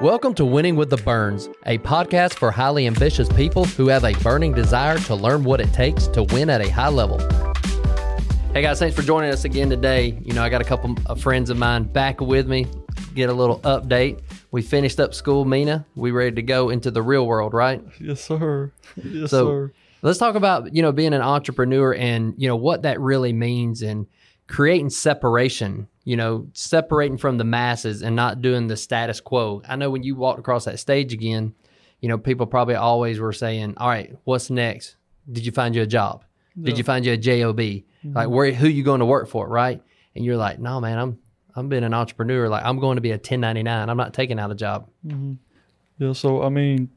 Welcome to Winning with the Burns, a podcast for highly ambitious people who have a burning desire to learn what it takes to win at a high level. Hey guys, thanks for joining us again today. You know, I got a couple of friends of mine back with me. Get a little update. We finished up school, Mina. We ready to go into the real world, right? Yes, sir. Yes, So- sir. Let's talk about, you know, being an entrepreneur and, you know, what that really means and creating separation, you know, separating from the masses and not doing the status quo. I know when you walked across that stage again, you know, people probably always were saying, "All right, what's next? Did you find you a job? Did you find you a job? Like mm-hmm. where who you going to work for, right?" And you're like, "No, man, I'm I'm being an entrepreneur. Like I'm going to be a 1099. I'm not taking out a job." Mm-hmm. Yeah, so I mean,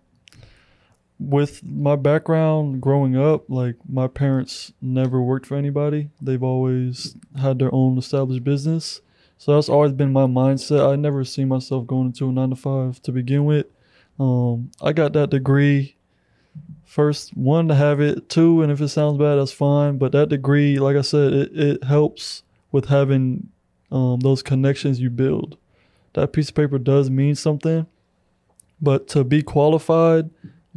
with my background growing up, like my parents never worked for anybody. They've always had their own established business. So that's always been my mindset. I never see myself going into a nine to five to begin with. Um, I got that degree first, one to have it, two, and if it sounds bad, that's fine. But that degree, like I said, it, it helps with having um, those connections you build. That piece of paper does mean something. But to be qualified,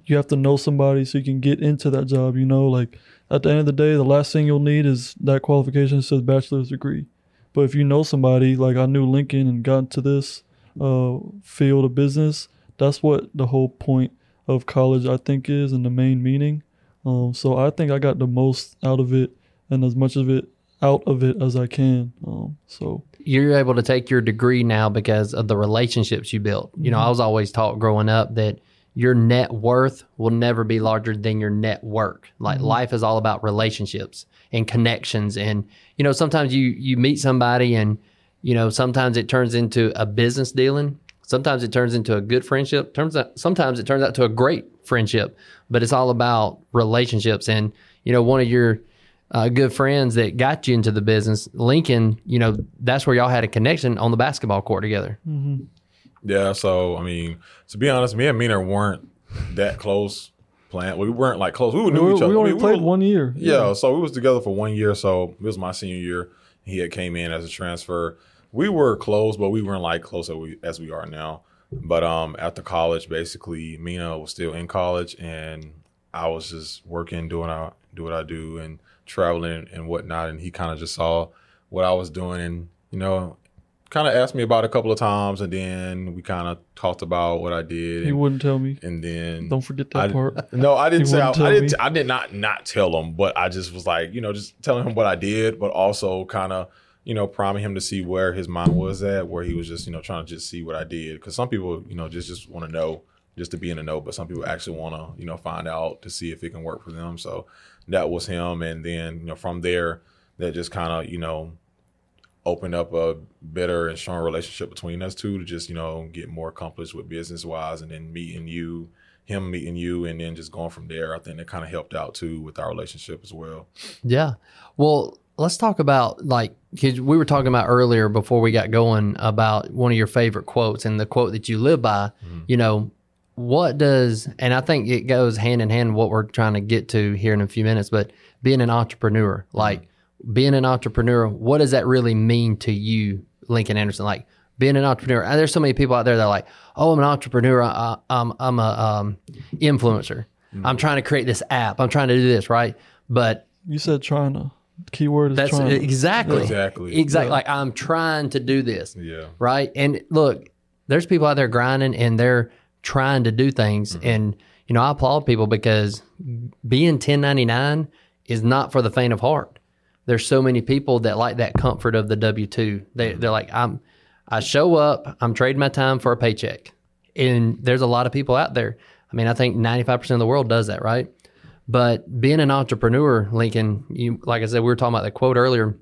you have to know somebody so you can get into that job. You know, like at the end of the day, the last thing you'll need is that qualification says bachelor's degree. But if you know somebody, like I knew Lincoln and got into this uh, field of business, that's what the whole point of college I think is and the main meaning. Um, so I think I got the most out of it and as much of it out of it as I can. Um, so you're able to take your degree now because of the relationships you built. You know, I was always taught growing up that your net worth will never be larger than your net work. Like life is all about relationships and connections and you know, sometimes you you meet somebody and you know, sometimes it turns into a business dealing. Sometimes it turns into a good friendship. Turns out sometimes it turns out to a great friendship, but it's all about relationships and you know, one of your uh, good friends that got you into the business, Lincoln, you know, that's where y'all had a connection on the basketball court together. Yeah, so I mean, to be honest, me and Mina weren't that close playing. We weren't like close. We we, knew were- each other. we I only mean, played were- one year. Yeah, so we was together for one year. So it was my senior year. He had came in as a transfer. We were close, but we weren't like close as we as we are now. But um, after college, basically, Mina was still in college, and I was just working, doing I do what I do, and traveling and whatnot. And he kind of just saw what I was doing, and you know, kind of asked me about a couple of times, and then we kind of talked about what I did. He and, wouldn't tell me. and then Don't forget that I- part. no, I didn't He say I, tell I didn't. I did not not tell him, but I just was like, you know, just telling him what I did, but also kind of, you know, priming him to see where his mind was at, where he was just, you know, trying to just see what I did. Because some people, you know, just just want to know, just to be in the know, but some people actually want to, you know, find out to see if it can work for them. So that was him, and then you know, from there, that just kind of, you know, opened up a better and stronger relationship between us two to just you know get more accomplished with business wise and then meeting you him meeting you and then just going from there i think it kind of helped out too with our relationship as well Yeah. Well, let's talk about like 'cause we were talking about earlier before we got going about one of your favorite quotes and the quote that you live by. Mm-hmm. You know, what does and I think it goes hand in hand what we're trying to get to here in a few minutes, but being an entrepreneur, like mm-hmm. Being an entrepreneur, what does that really mean to you, Lincoln Anderson? Like being an entrepreneur, and there's so many people out there that are like, "Oh, I'm an entrepreneur. I, I'm I'm a um, influencer. I'm mm. trying to create this app. I'm trying to do this, right?" But You said trying to. Keyword is that's trying. to. exactly Exactly. exactly. Like I'm trying to do this, yeah right? And look, there's people out there grinding and they're trying to do things, mm-hmm. and you know I applaud people because being 1099 is not for the faint of heart. There's so many people that like that comfort of the W two. They they're like I'm. I show up. I'm trading my time for a paycheck, and there's a lot of people out there. I mean, I think 95% of the world does that, right? But being an entrepreneur, Lincoln, you like I said, we were talking about that quote earlier.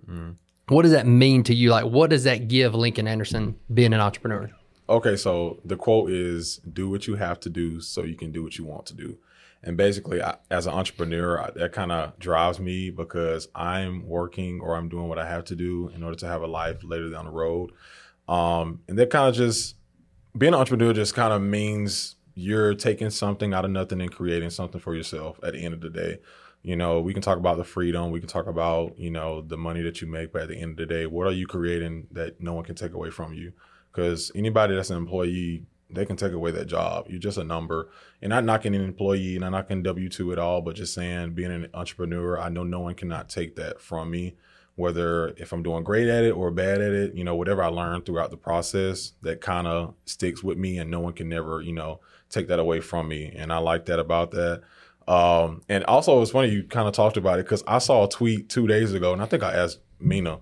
What does that mean to you? Like, what does that give Lincoln Anderson being an entrepreneur? okay so the quote is do what you have to do so you can do what you want to do and basically I, as an entrepreneur I, that kind of drives me because i'm working or i'm doing what i have to do in order to have a life later down the road. Um, and that kind of just being an entrepreneur just kind of means you're taking something out of nothing and creating something for yourself at the end of the day. You know we can talk about the freedom we can talk about you know the money that you make but at the end of the day what are you creating that no one can take away from you? Because anybody that's an employee they can take away that job. You're just a number. And I'm not knocking an employee, and I'm not knocking W two at all, but just saying being an entrepreneur, I know no one cannot take that from me. Whether if I'm doing great at it or bad at it, you know, whatever I learned throughout the process, that kind of sticks with me, and no one can never, you know, take that away from me. And I like that about that. Um, and also, it's funny you kind of talked about it because I saw a tweet two days ago, and I think I asked Mina.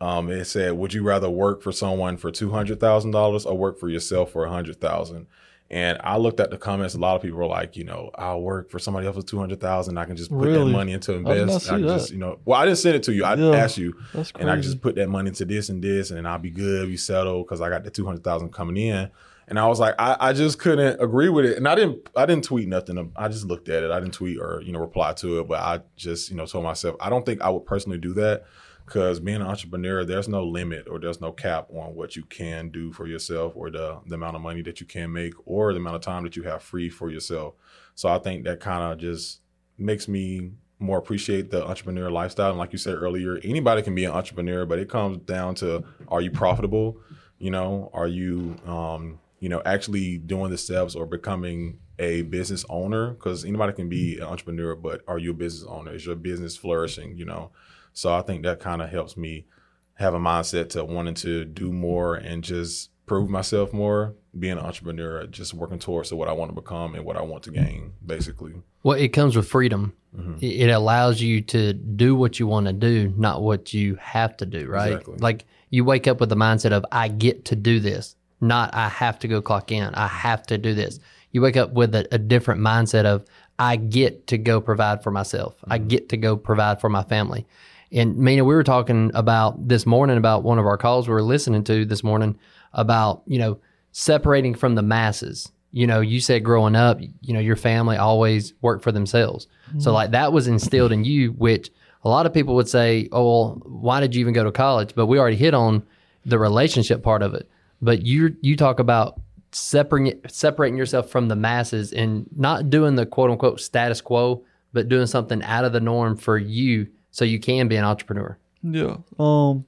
Um, it said, "Would you rather work for someone for two hundred thousand dollars or work for yourself for a hundred thousand? And I looked at the comments. A lot of people were like, you know, I'll work for somebody else for two hundred thousand. I can just put that money into invest. I can that. just, you know, well, I didn't send it to you. I Yeah. asked you, and I can just put that money into this and this, and then I'll be good, be settled because I got the two hundred thousand coming in. And I was like, I, I just couldn't agree with it, and I didn't, I didn't tweet nothing. I just looked at it. I didn't tweet or you know reply to it, but I just you know told myself I don't think I would personally do that because being an entrepreneur, there's no limit or there's no cap on what you can do for yourself or the the amount of money that you can make or the amount of time that you have free for yourself. So I think that kind of just makes me more appreciate the entrepreneur lifestyle. And like you said earlier, anybody can be an entrepreneur, but it comes down to are you profitable? You know, are you um, you know, actually doing the steps or becoming a business owner? Because anybody can be an entrepreneur, but are you a business owner? Is your business flourishing? You know, so I think that kind of helps me have a mindset to wanting to do more and just prove myself more. Being an entrepreneur, just working towards what I want to become and what I want to gain, basically. Well, it comes with freedom. Mm-hmm. It allows you to do what you want to do, not what you have to do, right? Exactly. Like you wake up with the mindset of, I get to do this, not I have to go clock in. I have to do this. You wake up with a, a different mindset of, I get to go provide for myself. I Mm-hmm. get to go provide for my family. And Mina, we were talking about this morning about one of our calls we were listening to this morning about, you know, separating from the masses. You know, you said growing up, you know, your family always worked for themselves. So mm-hmm. like that was instilled in you, which a lot of people would say, "Oh, well, why did you even go to college?" But we already hit on the relationship part of it. But you you talk about separating separating yourself from the masses and not doing the quote unquote status quo, but doing something out of the norm for you so you can be an entrepreneur. Yeah. Um,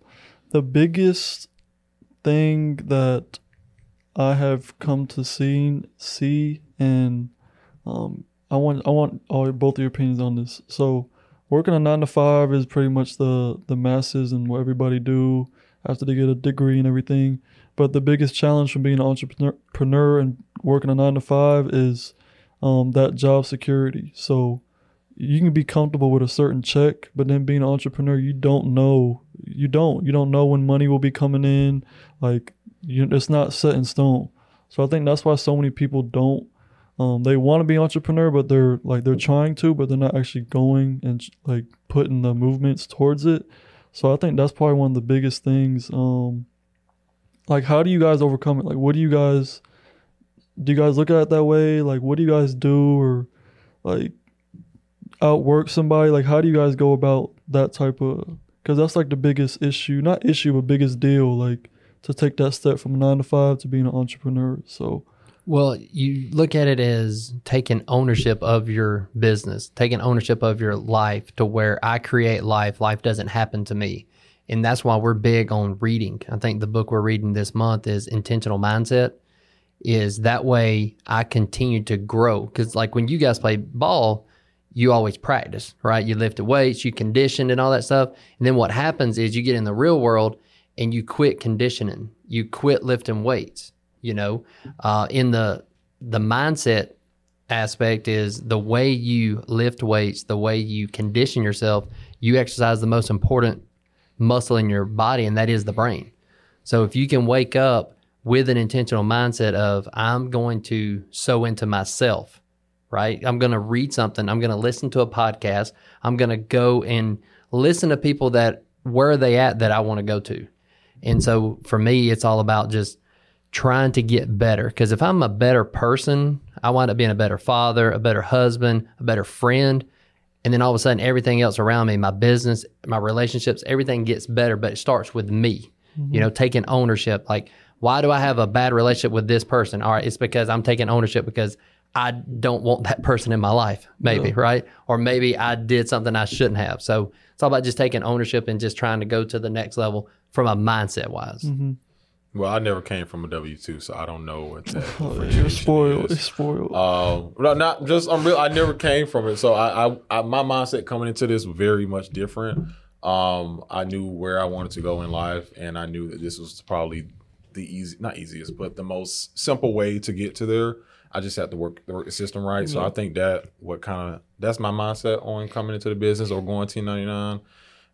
the biggest thing that I have come to see, see, and um, I want I want all both of your opinions on this. So, working a nine to five is pretty much the the masses and what everybody do after they get a degree and everything. But the biggest challenge from being an entrepreneur entrepreneur and working a nine to five is um, that job security. So you can be comfortable with a certain check, but then being an entrepreneur, you don't know. You don't. You don't know when money will be coming in. Like you, it's not set in stone. So I think that's why so many people don't. Um, they want to be entrepreneur, but they're like they're trying to, but they're not actually going and like putting the movements towards it. So I think that's probably one of the biggest things. Um, like how do you guys overcome it? Like what do you guys do? You guys look at it that way? Like what do you guys do, or like outwork somebody? Like, how do you guys go about that type of? Because that's like the biggest issue, not issue, but biggest deal. Like to take that step from nine to five to being an entrepreneur. So Well, you look at it as taking ownership of your business, taking ownership of your life to where I create life, life doesn't happen to me. And that's why we're big on reading. I think the book we're reading this month is Intentional Mindset. Is that way I continue to grow. Because, like when you guys play ball, you always practice, right? You lift the weights, you condition and all that stuff. And then what happens is you get in the real world and you quit conditioning, you quit lifting weights. You know, uh, in the the mindset aspect is the way you lift weights, the way you condition yourself. You exercise the most important muscle in your body, and that is the brain. So if you can wake up with an intentional mindset of I'm going to sow into myself, right? I'm going to read something. I'm going to listen to a podcast. I'm going to go and listen to people that where are they at that I want to go to. And so for me, it's all about just trying to get better. Because if I'm a better person, I wind up being a better father, a better husband, a better friend. And then all of a sudden, everything else around me, my business, my relationships, everything gets better. But it starts with me, you mm-hmm. know, taking ownership. Like, why do I have a bad relationship with this person? All right, it's because I'm taking ownership because I don't want that person in my life, maybe, right? Or maybe I did something I shouldn't have. So it's all about just taking ownership and just trying to go to the next level from a mindset wise. Well, I never came from a W two, so I don't know what that. Oh, you're spoiled. is. You're spoiled. Um, no, not just I'm real. I never came from it, so I, I, I, my mindset coming into this was very much different. Um, I knew where I wanted to go in life, and I knew that this was probably the easy, not easiest, but the most simple way to get to there. I just have to work the work the system right. So I think that what kind of that's my mindset on coming into the business or going 1099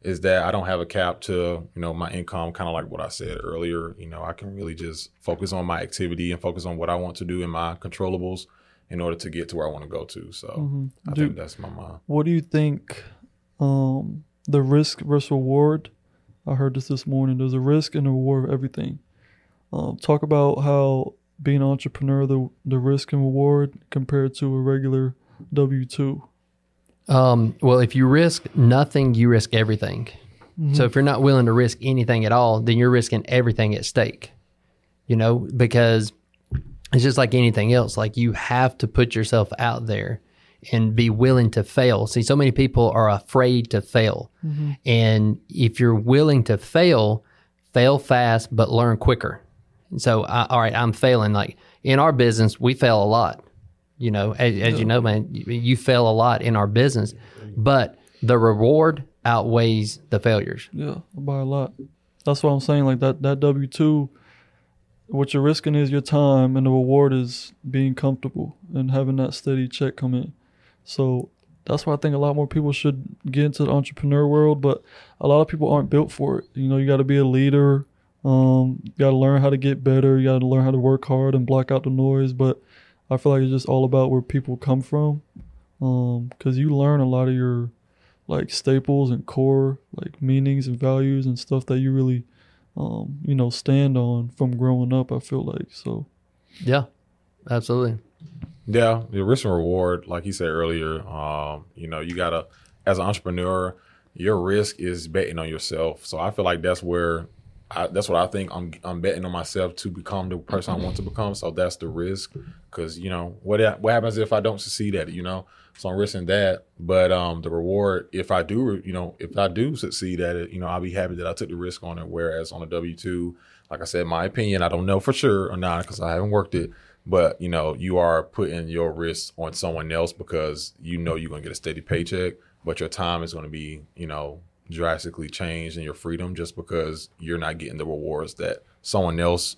is that I don't have a cap to, you know, my income, kind of like what I said earlier. You know, I can really just focus on my activity and focus on what I want to do in my controllables in order to get to where I want to go to. So Mhm. I Do- think that's my mind. What do you think um, the risk versus reward? I heard this this morning. There's a risk and a reward of everything. Um, talk about how being an entrepreneur, the the risk and reward compared to a regular W two. Um, well, if you risk nothing, you risk everything. So if you're not willing to risk anything at all, then you're risking everything at stake. You know, because it's just like anything else. Like you have to put yourself out there and be willing to fail. See, so many people are afraid to fail. And if you're willing to fail, fail fast, but learn quicker. So, I, all right, I'm failing. Like in our business, we fail a lot. You know, as, as you know, man, you, you fail a lot in our business, but the reward outweighs the failures. Yeah, by a lot. That's what I'm saying. Like that that W two, what you're risking is your time, and the reward is being comfortable and having that steady check come in. So that's why I think a lot more people should get into the entrepreneur world, but a lot of people aren't built for it. You know, you got to be a leader. Um, you got to learn how to get better. You got to learn how to work hard and block out the noise. But I feel like it's just all about where people come from, because you learn a lot of your like staples and core like meanings and values and stuff that you really um you know stand on from growing up i feel like so Yeah, absolutely. Yeah, the risk and reward, like you said earlier, um, you know, you gotta as an entrepreneur, your risk is betting on yourself. So I feel like that's where I, that's what I think I'm I'm betting on myself to become the person I want to become. So that's the risk, because you know what what happens if I don't succeed at it, you know. So I'm risking that, but um, the reward if I do, you know, if I do succeed at it, you know, I'll be happy that I took the risk on it. Whereas on a W two, like I said, my opinion, I don't know for sure or not because I haven't worked it but you know you are putting your risk on someone else because you know you're going to get a steady paycheck but your time is going to be you know drastically changed in your freedom just because you're not getting the rewards that someone else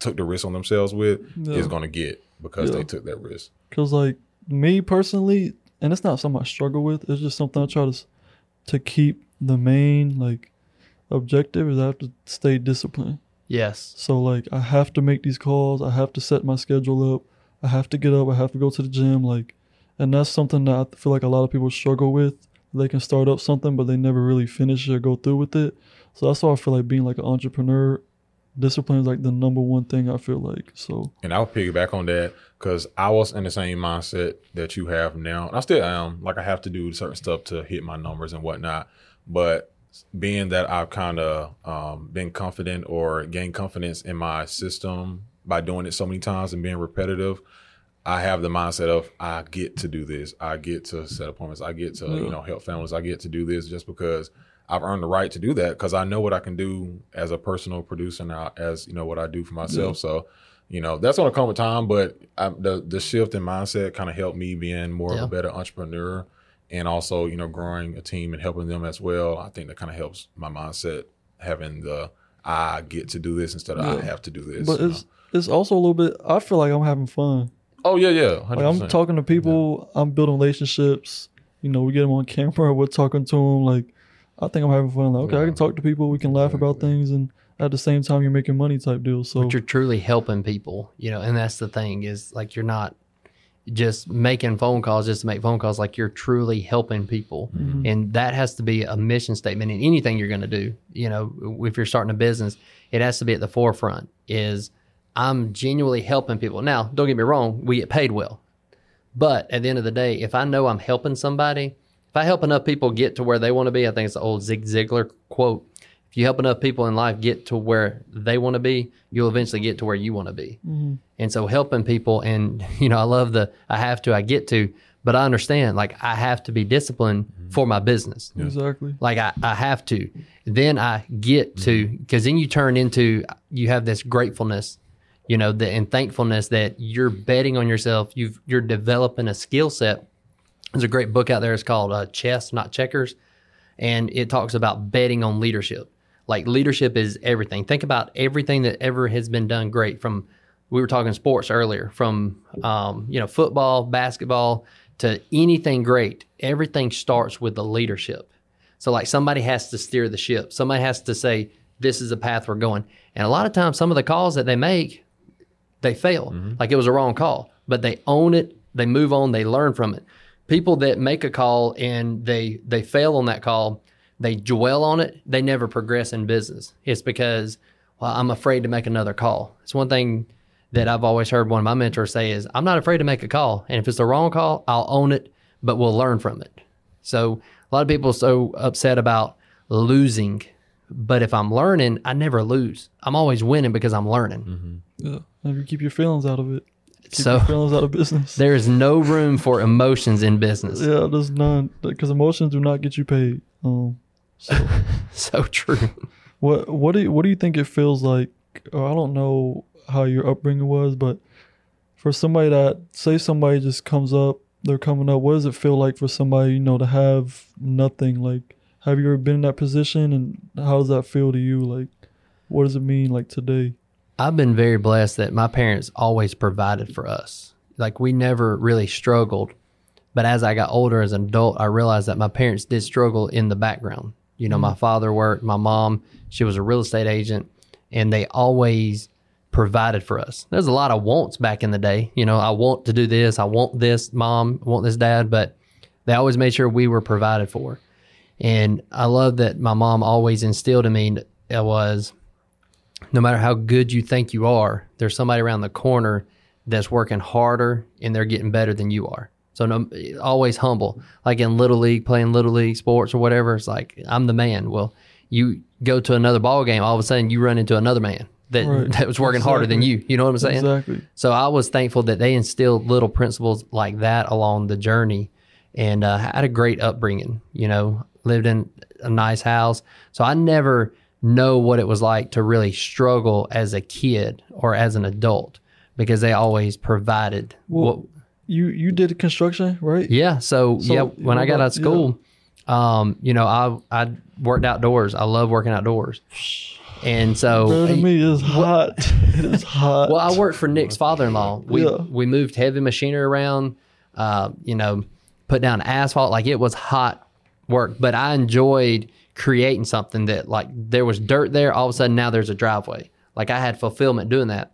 took the risk on themselves with Yeah. is going to get because Yeah. they took that risk because like me personally and it's not something i struggle with it's just something i try to to keep the main like objective is i have to stay disciplined Yes. So like I have to make these calls. I have to set my schedule up. I have to get up. I have to go to the gym. Like, and that's something that I feel like a lot of people struggle with. They can start up something, but they never really finish or go through with it. So that's why I feel like being like an entrepreneur, discipline is like the number one thing I feel like. So And I'll piggyback on that because I was in the same mindset that you have now. And I still am. Like I have to do certain stuff to hit my numbers and whatnot. But being that I've kind of um, been confident or gained confidence in my system by doing it so many times and being repetitive, I have the mindset of I get to do this. I get to set appointments. I get to you know help families. I get to do this just because I've earned the right to do that because I know what I can do as a personal producer now, as you know what I do for myself. So, you know that's going to come with time, but I, the the shift in mindset kind of helped me being more of a better entrepreneur, and also you know growing a team and helping them as well. I think that kind of helps my mindset having the I get to do this instead of I have to do this. but it's it's also a little bit I feel like I'm having fun. Know? oh yeah, yeah, 100%. Like I'm talking to people, I'm building relationships. You know, we get them on camera, we're talking to them. Like, I think I'm having fun. Like, okay, I can talk to people, we can laugh about things, and at the same time, you're making money type deal. So But you're truly helping people, you know, and that's the thing is like you're not just making phone calls just to make phone calls. Like you're truly helping people, mm-hmm. and that has to be a mission statement in anything you're going to do. You know, if you're starting a business, it has to be at the forefront. Is I'm genuinely helping people. Now, don't get me wrong, we get paid well, but at the end of the day, if I know I'm helping somebody, if I help enough people get to where they want to be, I think it's the old Zig Ziglar quote. If you help enough people in life get to where they want to be, you'll eventually get to where you want to be. Mm-hmm. And so helping people, and you know, I love the I have to, I get to, but I understand like I have to be disciplined mm-hmm. for my business. Exactly. Like I, I have to. Then I get to mm-hmm. because then you turn into you have this gratefulness, you know, the, and thankfulness that you're betting on yourself. You've you're developing a skill set. There's a great book out there. It's called uh, Chess, Not Checkers, and it talks about betting on leadership. Like leadership is everything. Think about everything that ever has been done great. From we were talking sports earlier, from um, you know football, basketball to anything great. Everything starts with the leadership. So like somebody has to steer the ship. Somebody has to say this is the path we're going. And a lot of times, some of the calls that they make, they fail. Mm-hmm. Like it was a wrong call, but they own it. They move on. They learn from it. People that make a call and they they fail on that call, they dwell on it. They never progress in business. It's because well, I'm afraid to make another call. It's one thing that I've always heard one of my mentors say is I'm not afraid to make a call, and if it's the wrong call, I'll own it, but we'll learn from it. So a lot of people are so upset about losing, but if I'm learning, I never lose. I'm always winning because I'm learning. Mm-hmm. Yeah. If you keep your feelings out of it, keep So your feelings out of business. there is no room for emotions in business. Yeah, there's none because emotions do not get you paid. Um, so So true. what what do you, what do you think it feels like? Or I don't know how your upbringing was, but for somebody that say somebody just comes up, they're coming up. What does it feel like for somebody you know to have nothing? Like, have you ever been in that position, and how does that feel to you? Like, what does it mean like today? I've been very blessed that my parents always provided for us. Like we never really struggled. But as I got older as an adult, I realized that my parents did struggle in the background. You know, my mm. father worked, my mom, she was a real estate agent, and they always provided for us. There's a lot of wants back in the day. You know, I want to do this, I want this, mom, I want this, dad, but they always made sure we were provided for. And I love that my mom always instilled in me it was no matter how good you think you are, there's somebody around the corner that's working harder and they're getting better than you are. So no, always humble. Like in little league, playing little league sports or whatever, it's like I'm the man. Well, you go to another ball game, all of a sudden you run into another man that Right. that was working harder than you. You know what I'm saying? Exactly. So I was thankful that they instilled little principles like that along the journey, and uh, had a great upbringing. You know, lived in a nice house, so I never know what it was like to really struggle as a kid or as an adult because they always provided. Well, what, You you did construction, right? yeah. So, So, yeah, when I got out of school, um, you know, I I worked outdoors. I love working outdoors, and so Better than me. It's hot. it is hot. Well, I worked for Nick's father-in-law. We Yeah. we moved heavy machinery around, uh, you know, put down asphalt. Like it was hot work, but I enjoyed creating something that like there was dirt there. All of a sudden, now there's a driveway. Like I had fulfillment doing that.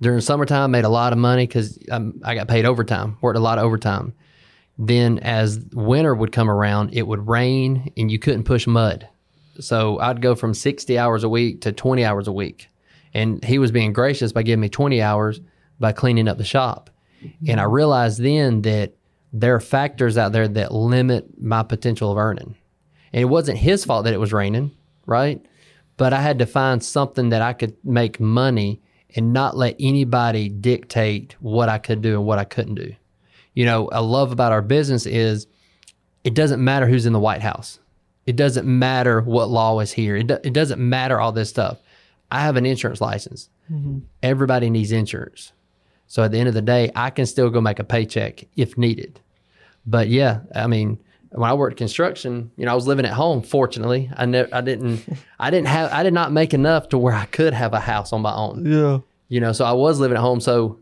During summertime, made a lot of money because um, I got paid overtime. Worked a lot of overtime. Then, as winter would come around, it would rain and you couldn't push mud. So I'd go from 60 hours a week to 20 hours a week. And he was being gracious by giving me 20 hours by cleaning up the shop. And I realized then that there are factors out there that limit my potential of earning. And it wasn't his fault that it was raining, right? But I had to find something that I could make money and not let anybody dictate what I could do and what I couldn't do. You know, I love about our business is it doesn't matter who's in the White House. It doesn't matter what law is here. It, do, it doesn't matter all this stuff. I have an insurance license. Mm-hmm. Everybody needs insurance. So at the end of the day, I can still go make a paycheck if needed. But yeah, I mean, when I worked construction, you know, I was living at home. Fortunately, I never, I didn't, I didn't have, I did not make enough to where I could have a house on my own yeah. you know, so I was living at home. So,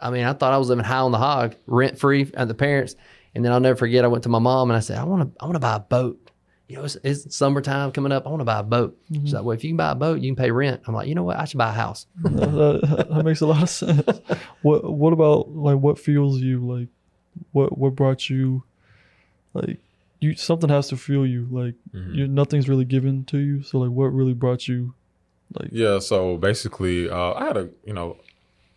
I mean, I thought I was living high on the hog, rent free at the parents. And then I'll never forget, I went to my mom and I said, I want to, I want to buy a boat. You know, it's, it's summertime coming up. I want to buy a boat. Mm-hmm. She's like, well, if you can buy a boat, you can pay rent. I'm like, you know what? I should buy a house. that, that makes a lot of sense. What What about like what fuels you? Like, what what brought you? Like, you something has to fuel you. Like, you nothing's really given to you. So like, what really brought you? Like, Yeah, so basically, uh, I had a you know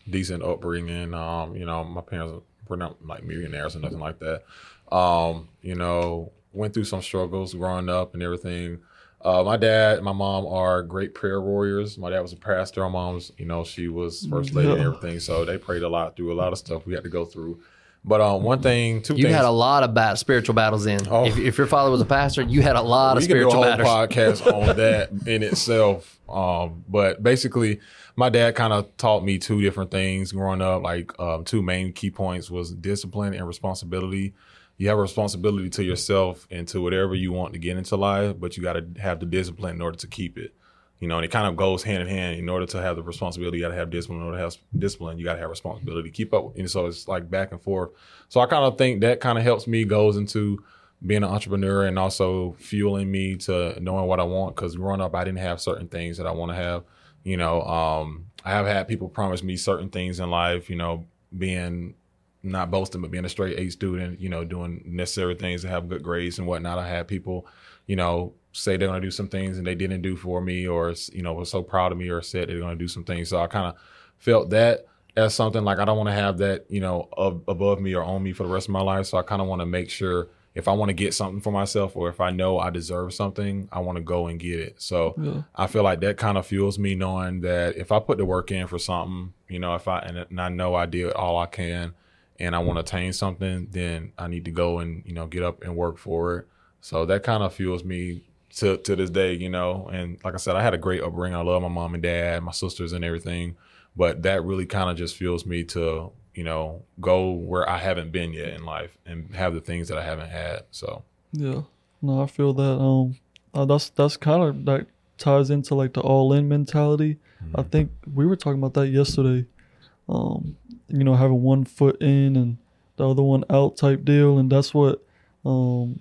decent upbringing. Um, you know, my parents were not like millionaires or nothing like that. Um, you know, went through some struggles growing up and everything. Uh, my dad and my mom are great prayer warriors. My dad was a pastor. My mom's, you know, she was first lady and everything. So they prayed a lot through a lot of stuff we had to go through. But um, one thing, two You things. had a lot of bat- spiritual battles in. Oh. If, if your father was a pastor, you had a lot of we can do a spiritual whole battles. podcast on that in itself. Um, but basically, my dad kind of taught me two different things growing up. Like um, two main key points was discipline and responsibility. You have a responsibility to yourself and to whatever you want to get into life, but you got to have the discipline in order to keep it. You know, and it kind of goes hand in hand. In order to have the responsibility, you got to have discipline. In order to have discipline, you got to have responsibility. Keep up, and so it's like back and forth. So I kind of think that kind of helps me goes into being an entrepreneur and also fueling me to knowing what I want. Because growing up, I didn't have certain things that I want to have. You know, um, I have had people promise me certain things in life. You know, being not boasting, but being a straight A student, you know, doing necessary things to have good grades and whatnot. I had people, you know, say they're going to do some things and they didn't do for me or, you know, was so proud of me or said they're going to do some things. So I kind of felt that as something like I don't want to have that, you know, ab- above me or on me for the rest of my life. So I kind of want to make sure if I want to get something for myself or if I know I deserve something, I want to go and get it. So Yeah. I feel like that kind of fuels me knowing that if I put the work in for something, you know, if I and, and I know I did all I can and I want to attain something, then I need to go and, you know, get up and work for it. So that kind of fuels me to to this day, you know. And like I said, I had a great upbringing. I love my mom and dad, my sisters and everything. But that really kind of just fuels me to, you know, go where I haven't been yet in life and have the things that I haven't had. So Yeah. No, I feel that. Um, uh, that's that's kind of that ties into like the all in mentality. I think we were talking about that yesterday. Um, you know, having one foot in and the other one out type deal, and that's what um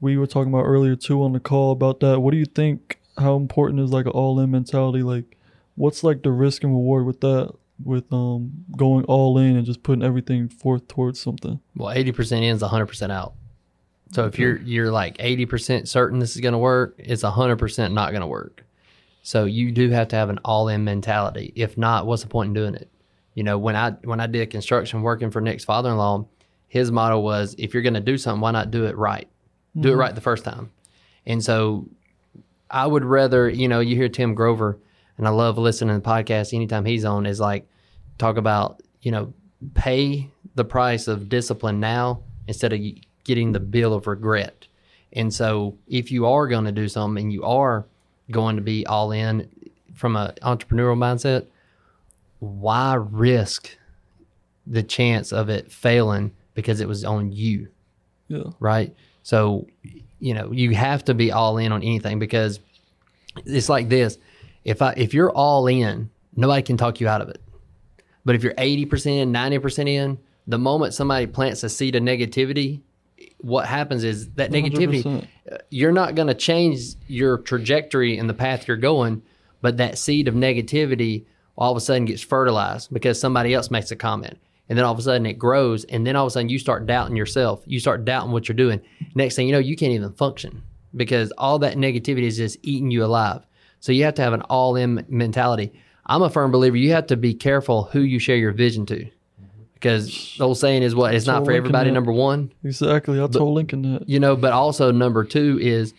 we were talking about earlier too on the call about that. What do you think? How important is like an all in mentality? Like, what's like the risk and reward with that? With um going all in and just putting everything forth towards something. Well, eighty percent in is hundred percent out. So if you're you're like eighty percent certain this is going to work, it's hundred percent not going to work. So you do have to have an all in mentality. If not, what's the point in doing it? You know, when I when I did construction working for Nick's father in law, his motto was, if you're going to do something, why not do it right? Do it mm-hmm. right the first time. And so I would rather, you know, you hear Tim Grover, and I love listening to the podcast anytime he's on, is like talk about, you know, pay the price of discipline now instead of getting the bill of regret. And so if you are going to do something and you are going to be all in from an entrepreneurial mindset, why risk the chance of it failing because it was on you? Yeah. right? So, you know, you have to be all in on anything because it's like this. If I if you're all in, nobody can talk you out of it. But if you're 80% in, 90% in, the moment somebody plants a seed of negativity, what happens is that negativity 100%. uh, you're not going to change your trajectory and the path you're going, but that seed of negativity all of a sudden gets fertilized because somebody else makes a comment. And then all of a sudden it grows. And then all of a sudden you start doubting yourself. You start doubting what you're doing. Next thing you know, you can't even function because all that negativity is just eating you alive. So you have to have an all in mentality. I'm a firm believer you have to be careful who you share your vision to because the old saying is what? It's not for everybody, number one Exactly. I told Lincoln that. you know but also number two is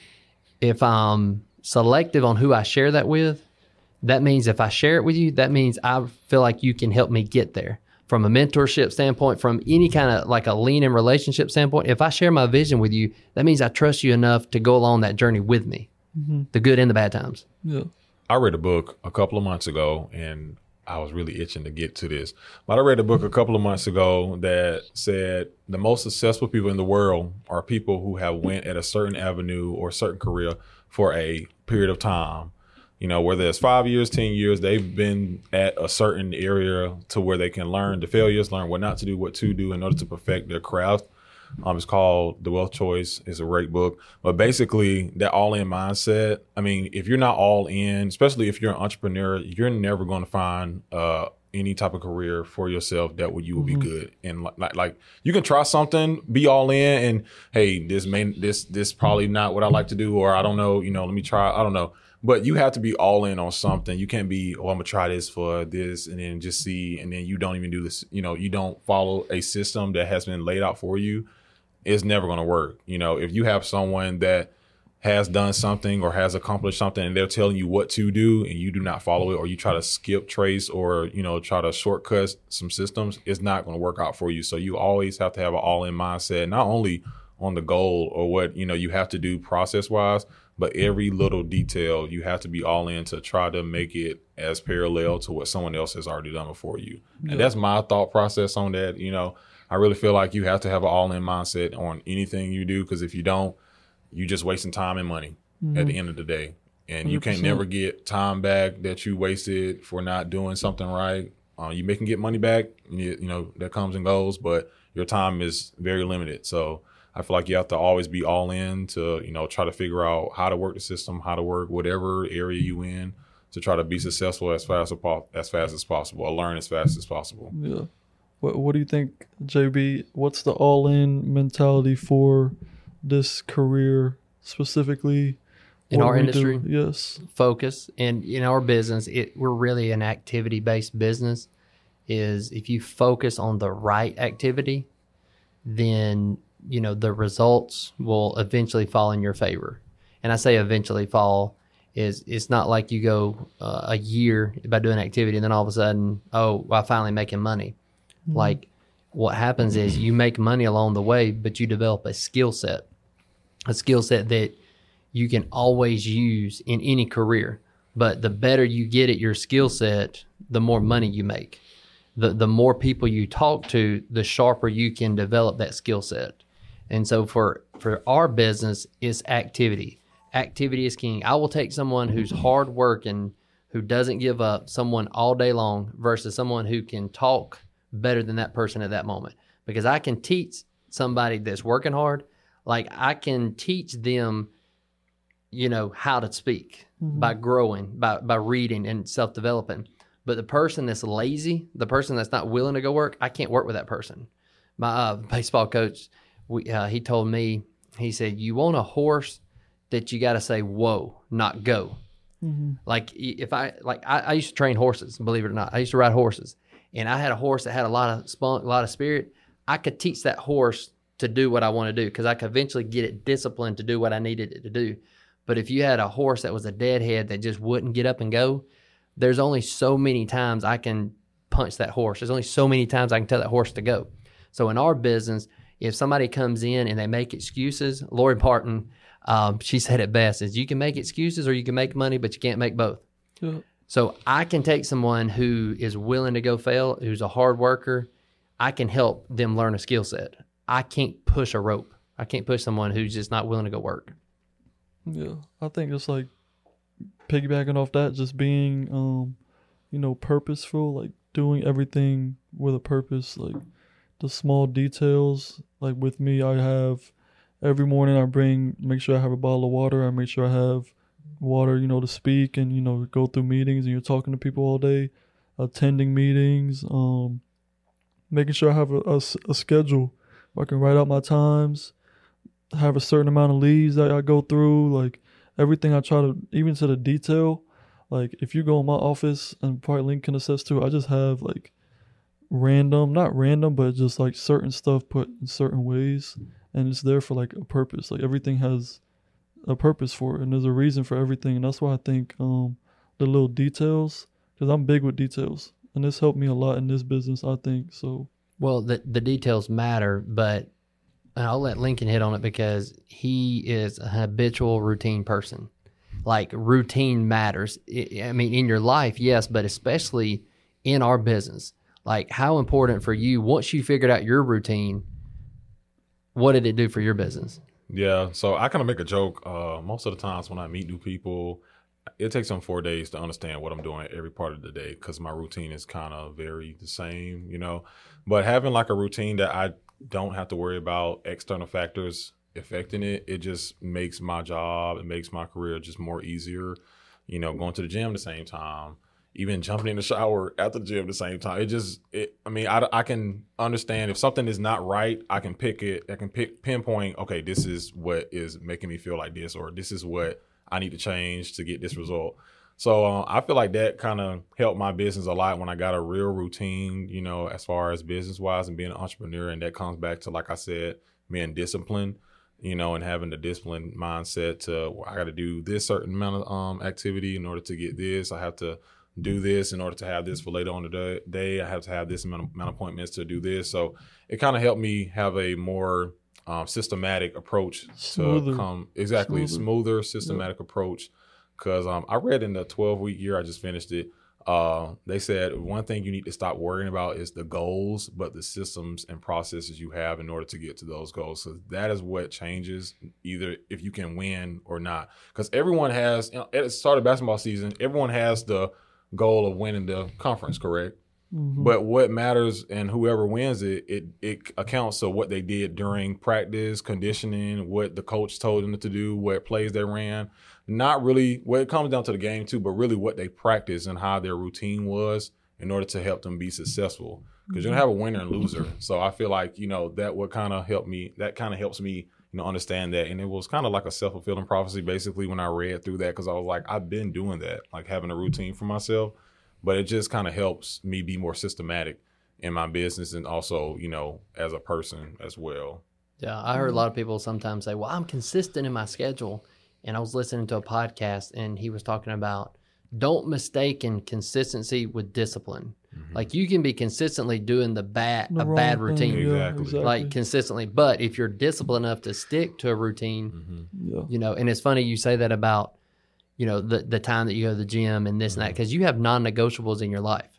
if i'm selective on who i share that with that means if i share it with you that means i feel like you can help me get there from a mentorship standpoint from any kind of like a lean in relationship standpoint if i share my vision with you that means i trust you enough to go along that journey with me mm-hmm. the good and the bad times Yeah. I read a book a couple of months ago, and I was really itching to get to this. But I read a book a couple of months ago that said the most successful people in the world are people who have went at a certain avenue or certain career for a period of time. You know, whether it's five years, ten years, they've been at a certain area to where they can learn the failures, learn what not to do, what to do in order to perfect their craft. Um, it's called The Wealth Choice. It's a great book. But basically, that all in mindset. I mean, if you're not all in, especially if you're an entrepreneur, you're never going to find uh, any type of career for yourself that would you will be good. And like, like, like you can try something, be all in, and hey, this may this this probably not what I like to do, or I don't know. You know, let me try. I don't know. But you have to be all in on something. You can't be, oh, I'm gonna try this for this, and then just see, and then you don't even do this. You know, you don't follow a system that has been laid out for you it's never to work. You know, if you have someone that has done something or has accomplished something and they're telling you what to do and you do not follow it or you try to skip trace or you know try to shortcut some systems it's not going to work out for you so you always have to have an all-in mindset not only on the goal or what you know you have to do process wise but every little detail you have to be all in to try to make it as parallel to what someone else has already done before you and that's my thought process on that you know i really feel like you have to have an all-in mindset on anything you do because if you don't you're just wasting time and money at the end of the day. And you can't never get time back that you wasted for not doing something right. Uh, you may can get money back, you, you know, that comes and goes, but your time is very limited. So I feel like you have to always be all in to, you know, try to figure out how to work the system, how to work whatever area you in to try to be successful as fast as, po- as fast as possible or learn as fast as possible. Yeah. What What do you think, JB? What's the all in mentality for this career specifically? In What our we do? industry? Yes. focus and in our business it we're really an activity based business is if you focus on the right activity then you know the results will eventually fall in your favor and i say eventually fall is it's not like you go uh, a year by doing activity and then all of a sudden oh well, i'm finally making money like what happens is you make money along the way but you develop a skill set a skill set that you can always use in any career. But the better you get at your skill set, the more money you make. The the more people you talk to, the sharper you can develop that skill set. And so for for our business, it's activity. Activity is king. I will take someone who's hard working, who doesn't give up, someone all day long versus someone who can talk better than that person at that moment. Because I can teach somebody that's working hard, like I can teach them you know how to speak by growing by by reading and self-developing but the person that's lazy the person that's not willing to go work i can't work with that person my uh, baseball coach we, uh, he told me he said you want a horse that you got to say whoa not go. Like if i like I, I used to train horses believe it or not. I used to ride horses. And i had a horse that had a lot of spunk a lot of spirit. I could teach that horse to do what i want to do because i could eventually get it disciplined to do what i needed it to do. But if you had a horse that was a deadhead that just wouldn't get up and go, there's only so many times I can punch that horse. There's only so many times I can tell that horse to go. So in our business, if somebody comes in and they make excuses, Lori Parton, um, she said it best: is you can make excuses or you can make money, but you can't make both. Yeah. So I can take someone who is willing to go fail, who's a hard worker. I can help them learn a skill set. I can't push a rope. I can't push someone who's just not willing to go work. Yeah, I think it's like piggybacking off that, just being, um, you know, purposeful, like doing everything with a purpose, like the small details. Like with me, I have every morning I bring, make sure I have a bottle of water. I make sure I have water, you know, to speak and you know go through meetings and you're talking to people all day, attending meetings, um, making sure I have a a schedule. where I can write out my times have a certain amount of leads that I go through, like everything I try to even to the detail. Like if you go in my office and probably Link can attest to, I just have like random, not random, but just like certain stuff put in certain ways and it's there for like a purpose. Like everything has a purpose for it and there's a reason for everything. And that's why I think um the little details, because I'm big with details. And this helped me a lot in this business, I think. So Well, the the details matter, but I'll let Lincoln hit on it because he is a habitual routine person. Like routine matters. I mean, in your life, yes, but especially in our business. Like how important for you once you figured out your routine, what did it do for your business? Yeah, so I kind of make a joke. Uh, most of the times when I meet new people, it takes them four days to understand what I'm doing every part of the day because my routine is kind of very the same, you know. But having like a routine that I don't have to worry about external factors affecting it, it just makes my job, it makes my career just more easier. You know, going to the gym at the same time, even jumping in the shower at the gym at the same time. It just, it, I mean, I, I can understand if something is not right, I can pick it, I can pick pinpoint, okay, this is what is making me feel like this, or this is what I need to change to get this result. So uh, I feel like that kind of helped my business a lot when I got a real routine, you know, as far as business wise and being an entrepreneur. And that comes back to, like I said, being disciplined. you know, and having the disciplined mindset to well, I got to do this certain amount of um, activity in order to get this. I have to do this in order to have this for later on the day. I have to have this amount of, amount of appointments to do this. So it kind of helped me have a more um, systematic approach Smoother. to come exactly Smoother. smoother, systematic approach. Because um, I read in the 12 week year, I just finished it. Uh, they said one thing you need to stop worrying about is the goals, but the systems and processes you have in order to get to those goals. So that is what changes either if you can win or not. Because everyone has, you know, at the start of basketball season, everyone has the goal of winning the conference, correct? Mhm. But what matters and whoever wins it, it it accounts to what they did during practice, conditioning, what the coach told them to do, what plays they ran. Not really well, it comes down to the game too, but really what they practiced and how their routine was in order to help them be successful. Because you're gonna have a winner and loser. So I feel like, you know, that would kind of help me that kind of helps me, you know, understand that. And it was kind of like a self fulfilling prophecy basically when I read through that because I was like, I've been doing that, like having a routine for myself but it just kind of helps me be more systematic in my business and also you know as a person as well Yeah, I heard a lot of people sometimes say, "Well, I'm consistent in my schedule." And I was listening to a podcast and he was talking about don't mistake in consistency with discipline. Like you can be consistently doing the bad The a wrong bad thing, routine, yeah, Exactly. like consistently, but if you're disciplined enough to stick to a routine, mm-hmm. yeah. you know, and it's funny you say that about you know the the time that you go to the gym and this and that because you have non-negotiables in your life.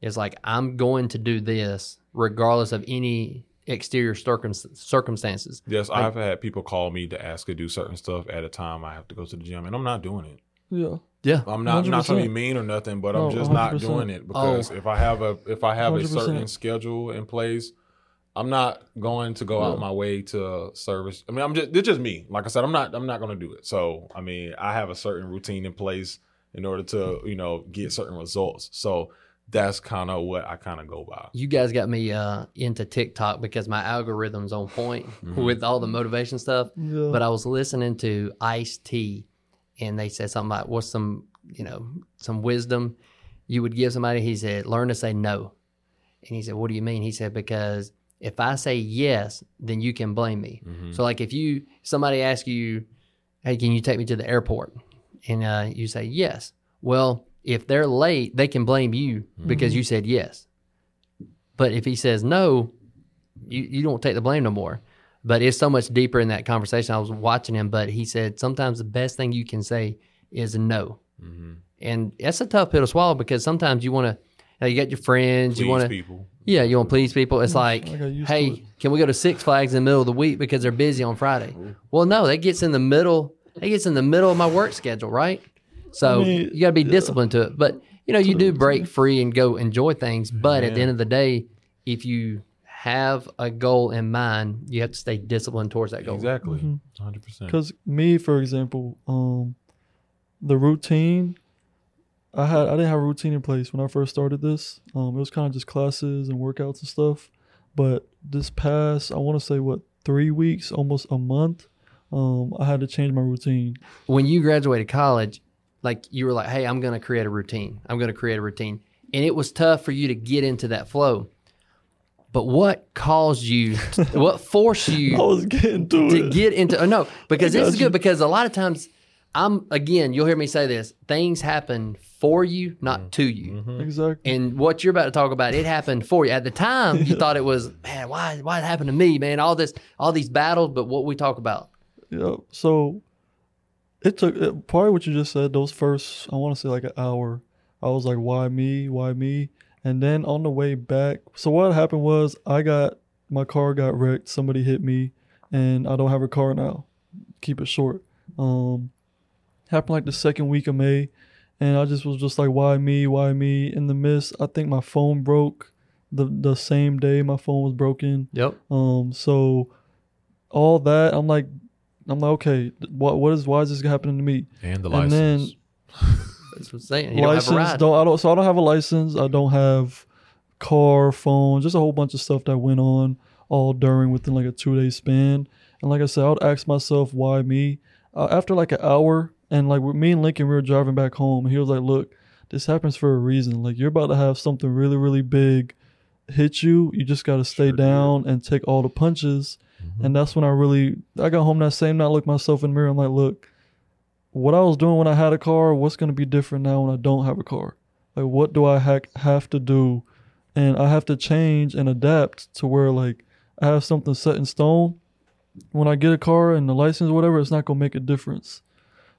It's like I'm going to do this regardless of any exterior circum- circumstances. yes i've had people call me to ask to do certain stuff at a time i have to go to the gym and i'm not doing it Yeah. Yeah, i'm not not trying to be mean or nothing but i'm just not 100%. doing it because if i have a if i have a 100%. certain schedule in place i'm not going to go out my way to service i mean i'm just it's just me like i said i'm not i'm not going to do it so i mean i have a certain routine in place in order to you know get certain results so that's kind of what i kind of go by you guys got me uh, into TikTok because my algorithm's on point Mhm. with all the motivation stuff. Yeah. But I was listening to Ice T, and they said something about what's some you know some wisdom you would give somebody. He said, "Learn to say no," and he said, "What do you mean?" He said, "Because if I say yes, then you can blame me. Mhm. So like if you somebody asks you, "Hey, can you take me to the airport?" and uh, you say yes, well, if they're late, they can blame you because you said yes. But if he says no, you, you don't take the blame no more. But it's so much deeper in that conversation. I was watching him, but he said sometimes the best thing you can say is no. Mhm. And that's a tough pill to swallow because sometimes you want to, you got your friends, Please you want to, people yeah, you want to please people. It's like, I got used to hey, it. can we go to Six Flags in the middle of the week because they're busy on Friday? Well, no, that gets in the middle. That gets in the middle of my work schedule, right? So I mean, you got to be yeah. disciplined to it. But you know, you do break free and go enjoy things. But at the end of the day, if you have a goal in mind, you have to stay disciplined towards that goal. exactly Mhm. 100% Because me, for example, um, the routine, I had I didn't have a routine in place when I first started this. Um, it was kind of just classes and workouts and stuff. But this past, I want to say what three weeks, almost a month, um, I had to change my routine. When you graduated college, like you were like, "Hey, I'm going to create a routine. I'm going to create a routine," and it was tough for you to get into that flow. But what caused you? what forced you? I was getting to, to get into oh, no because this is good you. because a lot of times i'm again you'll hear me say this things happen for you not to you mm-hmm. Mm-hmm. exactly. and what you're about to talk about it happened for you at the time you thought it was man why why it happened to me man all this all these battles but what we talk about Yeah. So it took it, probably what you just said. Those first, I want to say like an hour. I was like, "Why me? Why me?" And then on the way back, so what happened was I got my car got wrecked. Somebody hit me, and I don't have a car now. Keep it short. Um, happened like the second week of May, and I just was just like, "Why me? Why me?" In the midst, I think my phone broke. The the same day my phone was broken. yep Um, so all that I'm like, I'm like, okay, what what is why is this happening to me? and the And then- license that's what i'm saying you don't have license don't I don't so I don't have a license. I don't have car, phone, just a whole bunch of stuff that went on all during within like a two day span. And like I said, I would ask myself why me. Uh, after like an hour, and like with me and Lincoln, we were driving back home. And he was like, "Look, this happens for a reason. Like you're about to have something really, really big hit you. You just got to stay Sure down and take all the punches." And that's when I really I got home that same night, looked myself in the mirror. I'm like, look, what I was doing when I had a car, what's gonna be different now when I don't have a car? Like, what do I ha- have to do? And I have to change and adapt to where like I have something set in stone. When I get a car and the license or whatever, it's not gonna make a difference.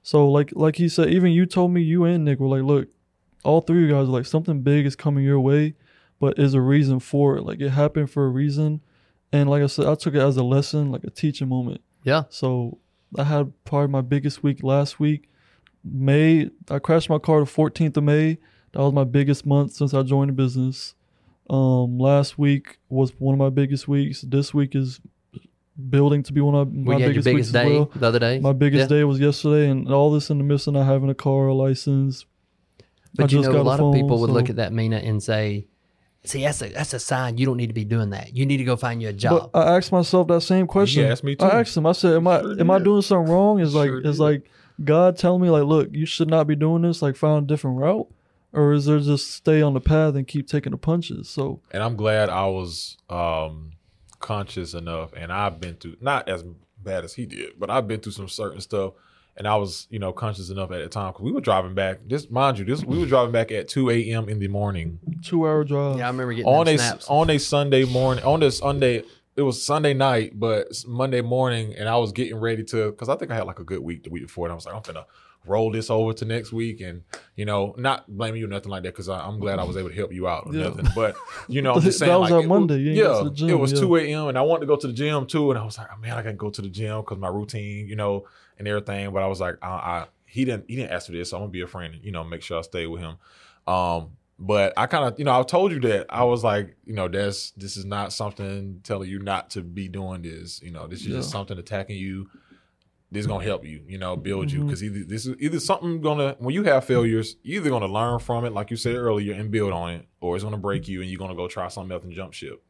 So like like he said, even you told me you and Nick were like, look, all three of you guys are like something big is coming your way, but is a reason for it. Like it happened for a reason. And like I said, I took it as a lesson, like a teaching moment. Yeah. So I had probably my biggest week last week. May I crashed my car the 14th of May. That was my biggest month since I joined the business. Um, last week was one of my biggest weeks. This week is building to be one of my We had your biggest, weeks biggest as well. the other day. My biggest Yeah. day was yesterday, and all this in the midst of not having a car or license. I But you just know, a a lot of people phone, would look at that Mina and say, "See, that's a that's a sign you don't need to be doing that. You need to go find you a job." But I asked myself that same question. asked me too. I asked him. I said, "Am I Sure am I doing something wrong?" Is like Sure is did. like God telling me like, "Look, you should not be doing this. Like, find a different route." Or is there just stay on the path and keep taking the punches? So and I'm glad I was um, conscious enough, and I've been through not as bad as he did, but I've been through some certain stuff, and I was you know conscious enough at the time because we were driving back. This mind you, this we were driving back at 2 a.m. in the morning two hour drive. yeah, I remember getting on a snaps. on a Sunday morning on this Sunday. It was Sunday night, but Monday morning, and I was getting ready to because I think I had like a good week the week before, and I was like, I'm gonna roll this over to next week, and you know, not blaming you or nothing like that because I'm glad I was able to help you out or Yeah. nothing. But you know, I'm just That was like, on Monday. You ain't yeah, go to the gym, it was yeah. 2 a.m. and I wanted to go to the gym too, and I was like, oh, man, I gotta go to the gym because my routine, you know, and everything. But I was like, I, I he didn't he didn't ask for this, so I'm gonna be a friend, and, you know, make sure I stay with him. Um, but I kind of, you know, I told you that I was like, you know, that's this is not something telling you not to be doing this. You know, this is just something attacking you. This is gonna help you, you know, build you Mhm. because either this is either something gonna when you have failures, you're either gonna learn from it, like you said earlier, and build on it, or it's gonna break you and you're gonna go try something else and jump ship.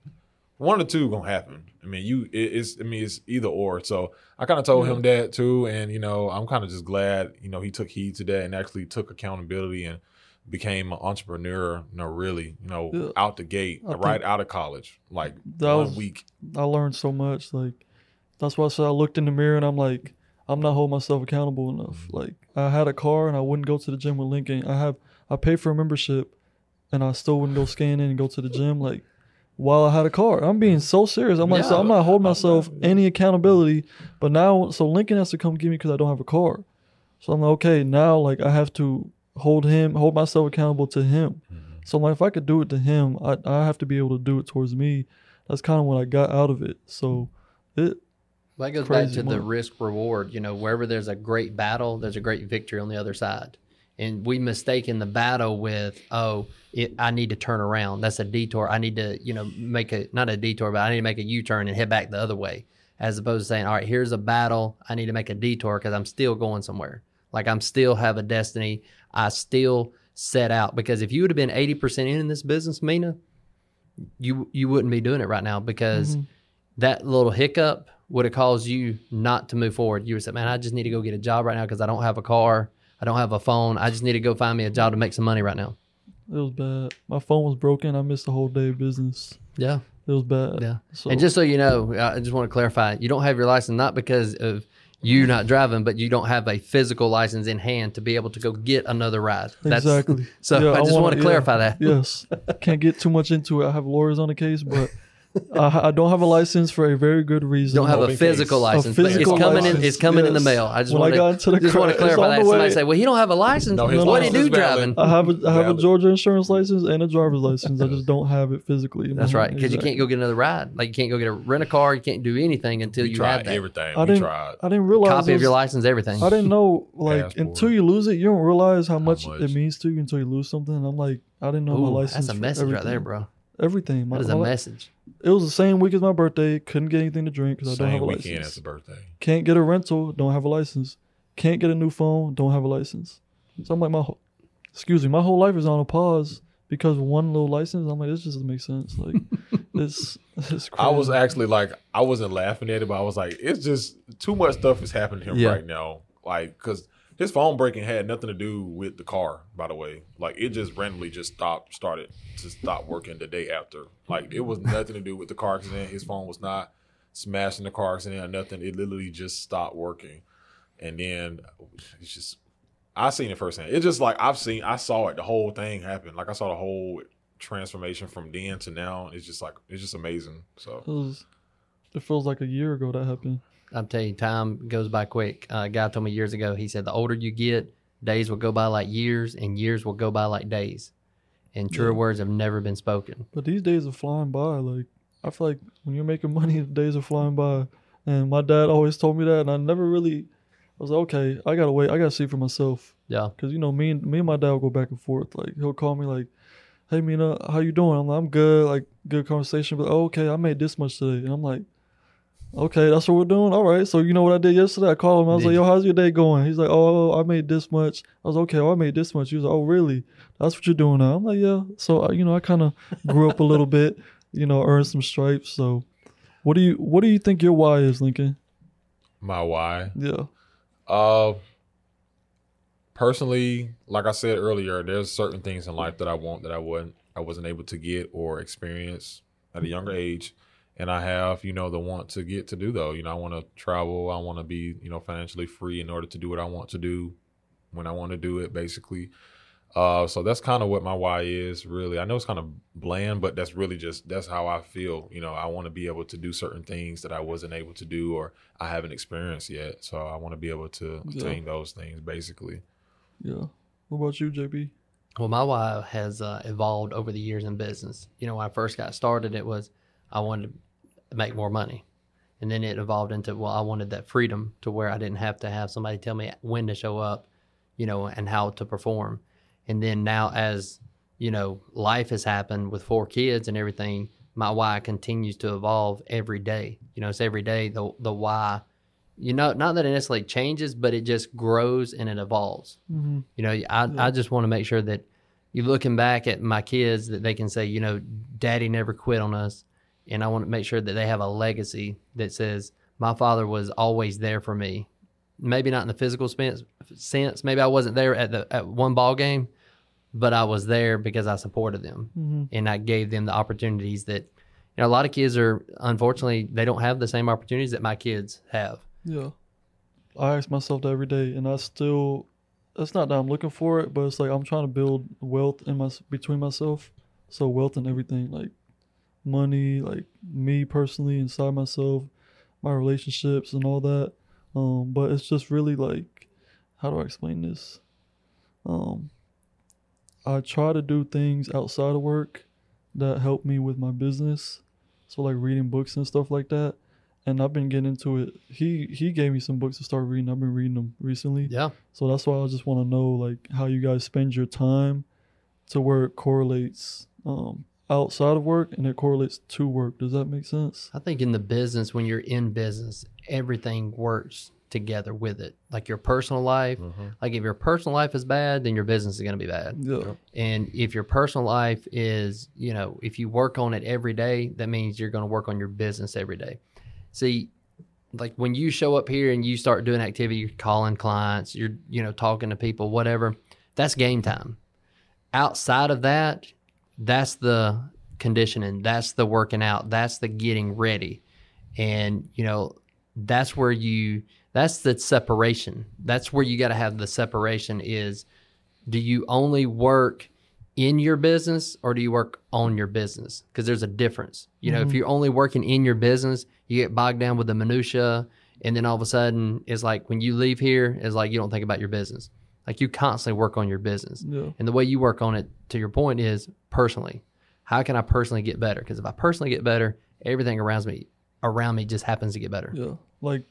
One of the two gonna happen. I mean, you it, it's I mean it's either or. So I kind of told him that too, and you know I'm kind of just glad you know he took heed to that and actually took accountability and became an entrepreneur. You know, really, you know, Yeah. out the gate, I right out of college, like that one was- week. I learned so much. Like that's why I said I looked in the mirror and I'm like, I'm not holding myself accountable enough. Mm-hmm. Like I had a car and I wouldn't go to the gym with Lincoln. I have I paid for a membership and I still wouldn't go scan in and go to the gym like while I had a car. I'm being so serious. I'm like, so I'm not holding oh, myself not- any accountability. But now, so Lincoln has to come get me because I don't have a car. So I'm like, okay, now like I have to hold him, hold myself accountable to him. Mm-hmm. So I'm like, if I could do it to him, I I have to be able to do it towards me. That's kind of what I got out of it. So it Well, that goes back to the risk reward. You know, wherever there's a great battle, there's a great victory on the other side. And we mistaken the battle with, oh, it, I need to turn around. That's a detour. I need to, you know, make a not a detour, but I need to make a U-turn and head back the other way, as opposed to saying, all right, here's a battle. I need to make a detour because I'm still going somewhere. Like I'm still have a destiny. I still set out because if you would have been 80% in this business, Mina, you you wouldn't be doing it right now because Mhm. that little hiccup would have caused you not to move forward. You would say, "Man, I just need to go get a job right now because I don't have a car, I don't have a phone. I just need to go find me a job to make some money right now." it was bad. My phone was broken. I missed the whole day of business. Yeah, It was bad. yeah. So and just so you know, I just want to clarify: you don't have your license not because of you not driving, but you don't have a physical license in hand to be able to go get another ride. That's, exactly. So Yeah, I just wanna- want to yeah. clarify that. Yes. Can't get too much into it. I have lawyers on the case, but I, I don't have a license for a very good reason. You don't have a physical case. license. A physical it's coming in. license, It's coming in the mail. I just When I want got to into the just want to clarify that. Somebody say, "Well, he don't have a license. No, his what he license do is valid. driving?" I have a I have a Georgia insurance license and a driver's license. I just don't have it physically. That's right, hand. because you can't go get another ride. Like you can't go get a rent a car. You can't do anything until We you tried have that everything. I we didn't. tried. I didn't realize copy it of your license, everything. I didn't know like Passport. until you lose it, you don't realize how much, much. it means to you until you lose something. And I'm like, I didn't know my license. that's a message right there, bro. Everything. My, That is a my- message. It was the same week as my birthday. Couldn't get anything to drink because I don't have a weekend license. as the birthday. Can't get a rental. Don't have a license. Can't get a new phone. Don't have a license. So I'm like, my, whole, excuse me, my whole life is on a pause because one little license. I'm like, this just doesn't make sense. Like, this, it's crazy. I was actually like, I wasn't laughing at it, but I was like, it's just too much stuff is happening to him Yeah. right now. Like, because his phone breaking had nothing to do with the car, by the way. Like, it just randomly just stopped, started to stop working the day after. Like, it was nothing to do with the car accident. His phone was not smashing the car accident or nothing. It literally just stopped working, and then it's just I seen it firsthand. It's just like I've seen, I saw it, the whole thing happen. Like I saw the whole transformation from then to now. It's just like it's just amazing. So It, it feels like a year ago that happened. I'm telling you, time goes by quick. Uh, a guy told me years ago. He said the older you get, days will go by like years, and years will go by like days. And truer Yeah. words have never been spoken. But these days are flying by. Like I feel like when you're making money, the days are flying by. And my dad always told me that, and I never really. I was like, okay, I gotta wait. I gotta see for myself. Yeah. Cause you know me and me and my dad will go back and forth. Like he'll call me like, "Hey Mina, how you doing?" I'm like, "I'm good." Like good conversation. But oh, okay, I made this much today, and I'm like, "Okay, that's what we're doing. All right." So you know what I did yesterday? I called him. I was Did like, "Yo, how's your day going?" He's like, "Oh, I made this much." I was like, okay. Oh, I made this much. He was like, "Oh, really? That's what you're doing now?" I'm like, "Yeah." So uh, you know, I kind of grew up a little bit. You know, earned some stripes. So, what do you what do you think your why is, Lincoln? my why. Yeah. Uh, personally, like I said earlier, there's certain things in life that I want that I wasn't I wasn't able to get or experience at a younger age, and I have you know the want to get to do though. You know, I want to travel. I want to be you know financially free in order to do what I want to do when I want to do it. Basically. Uh, so that's kind of what my why is really. I know it's kind of bland, but that's really just that's how I feel. You know, I want to be able to do certain things that I wasn't able to do or I haven't experienced yet. So I want to be able to Yeah. attain those things basically. Yeah. What about you, JB? Well, my why has uh, evolved over the years in business. You know, when I first got started, it was I wanted to make more money. And then it evolved into, well, I wanted that freedom to where I didn't have to have somebody tell me when to show up, you know, and how to perform. And then now, as, you know, life has happened with four kids and everything, my why continues to evolve every day. You know, it's every day the, the why, you know, not that it necessarily changes, but it just grows and it evolves. Mm-hmm. You know, I, I just want to make sure that you looking back at my kids that they can say, you know, daddy never quit on us. And I want to make sure that they have a legacy that says my father was always there for me. Maybe not in the physical sense, sense. Maybe I wasn't there at the at one ball game, but I was there because I supported them Mm-hmm. and I gave them the opportunities that, you know, a lot of kids are unfortunately they don't have the same opportunities that my kids have. Yeah. I ask myself that every day, and I still. It's not that I'm looking for it, but it's like I'm trying to build wealth in my between myself. So wealth and everything, like money, like me personally inside myself, my relationships and all that. Um, but it's just really like, how do I explain this? Um, I try to do things outside of work that help me with my business. So like reading books and stuff like that and I've been getting into it. He he gave me some books to start reading. I've been reading them recently. Yeah. So that's why I just want to know like how you guys spend your time to where it correlates um, outside of work and it correlates to work. Does that make sense? I think in the business, when you're in business, everything works together with it. Like your personal life, mm-hmm. like if your personal life is bad, then your business is going to be bad. Yeah. And if your personal life is, you know, if you work on it every day, that means you're going to work on your business every day. See, like when you show up here and you start doing activity, you're calling clients, you're, you know, talking to people, whatever, that's game time. Outside of that, that's the conditioning, that's the working out, that's the getting ready. And, you know, that's where you, that's the separation. That's where you got to have the separation is do you only work in your business or do you work on your business? Because there's a difference. You know, if mm-hmm. you're only working in your business, you get bogged down with the minutia, and then all of a sudden, it's like when you leave here, it's like you don't think about your business. Like you constantly work on your business, Yeah. and the way you work on it, to your point, is personally. How can I personally get better? Because if I personally get better, everything around me around me just happens to get better. Yeah. Like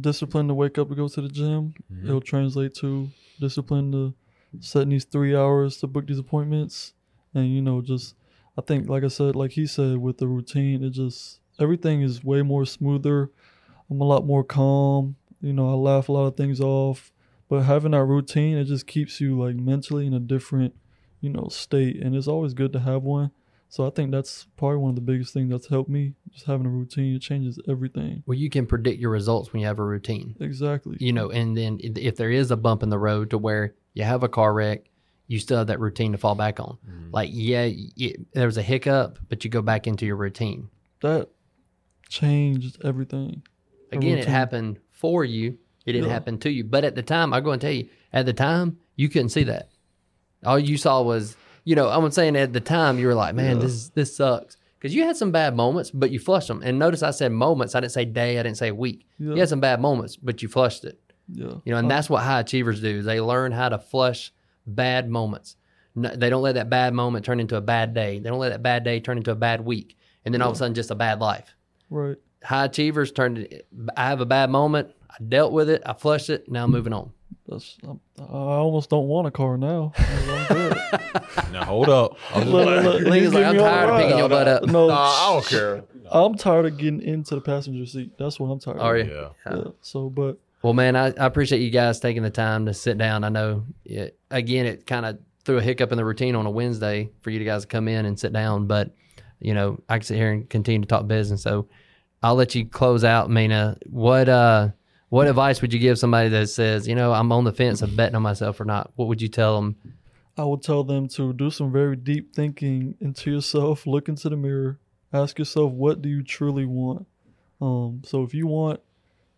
discipline to wake up and go to the gym. Mm-hmm. It'll translate to discipline to setting these three hours to book these appointments. And you know, just I think like I said, like he said, with the routine, it just everything is way more smoother. I'm a lot more calm. You know, I laugh a lot of things off. But having that routine, it just keeps you like mentally in a different, you know, state. And it's always good to have one. So I think that's probably one of the biggest things that's helped me. Just having a routine, it changes everything. Well, you can predict your results when you have a routine. Exactly. you know, and then if if there is a bump in the road to where you have a car wreck, you still have that routine to fall back on. Mm-hmm. Like, yeah, y there was a hiccup, but you go back into your routine. that changed everything. Again, it happened for you. It didn't Yeah. happen to you. But at the time, I'm going to tell you, at the time, you couldn't see that. All you saw was, you know, I'm saying at the time, you were like, man, Yeah. this this sucks. Because you had some bad moments, but you flushed them. And notice I said moments. I didn't say day. I didn't say week. You had some bad moments, but you flushed it. Yeah. You know, and that's what high achievers do. They learn how to flush bad moments. No, they don't let that bad moment turn into a bad day. They don't let that bad day turn into a bad week, and then all of a sudden just a bad life. right. High achievers turned it. I have a bad moment. I dealt with it. I flushed it. Now I'm moving on. That's I'm, I almost don't want a car now. Now hold up. I'm, just Look, look, Lincoln's like, I'm tired of the picking your ride. butt up. No, Nah, I don't care. I'm tired of getting into the passenger seat. That's what I'm tired Are of. you? Yeah. Yeah. So, but Well, man, I, I appreciate you guys taking the time to sit down. I know, it, again, it kind of threw a hiccup in the routine on a Wednesday for you guys to come in and sit down, but you know, I can sit here and continue to talk business. So I'll let you close out, Mina. What uh, what advice would you give somebody that says, you know, I'm on the fence of betting on myself or not? What would you tell them? I would tell them to do some very deep thinking into yourself, look into the mirror, ask yourself, what do you truly want? Um, so if you want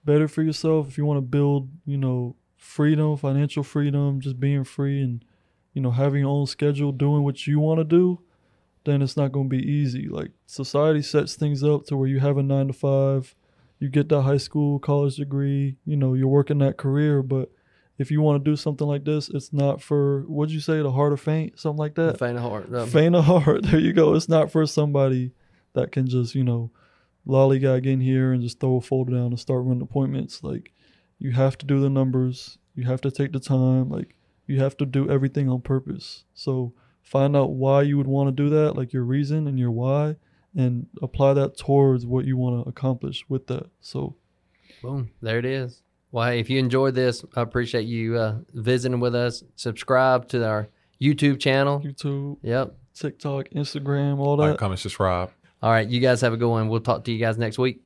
better for yourself, if you want to build, you know, freedom, financial freedom, just being free and, you know, having your own schedule, doing what you want to do, then it's not going to be easy. Like society sets things up to where you have a nine to five, you get that high school, college degree, you know, you're working that career, but if you want to do something like this, it's not for what'd you say, the heart of faint, something like that. The Faint of heart. Um, Faint of heart. There you go. It's not for somebody that can just, you know, lollygag in here and just throw a folder down and start running appointments. Like you have to do the numbers. You have to take the time. Like you have to do everything on purpose. So find out why you would want to do that, like your reason and your why, and apply that towards what you want to accomplish with that. So Boom. There it is. Well, hey, if you enjoyed this, I appreciate you uh, visiting with us. Subscribe to our YouTube channel. YouTube, Yep. TikTok, Instagram, all that. Like, comment, subscribe. All right. You guys have a good one. We'll talk to you guys next week.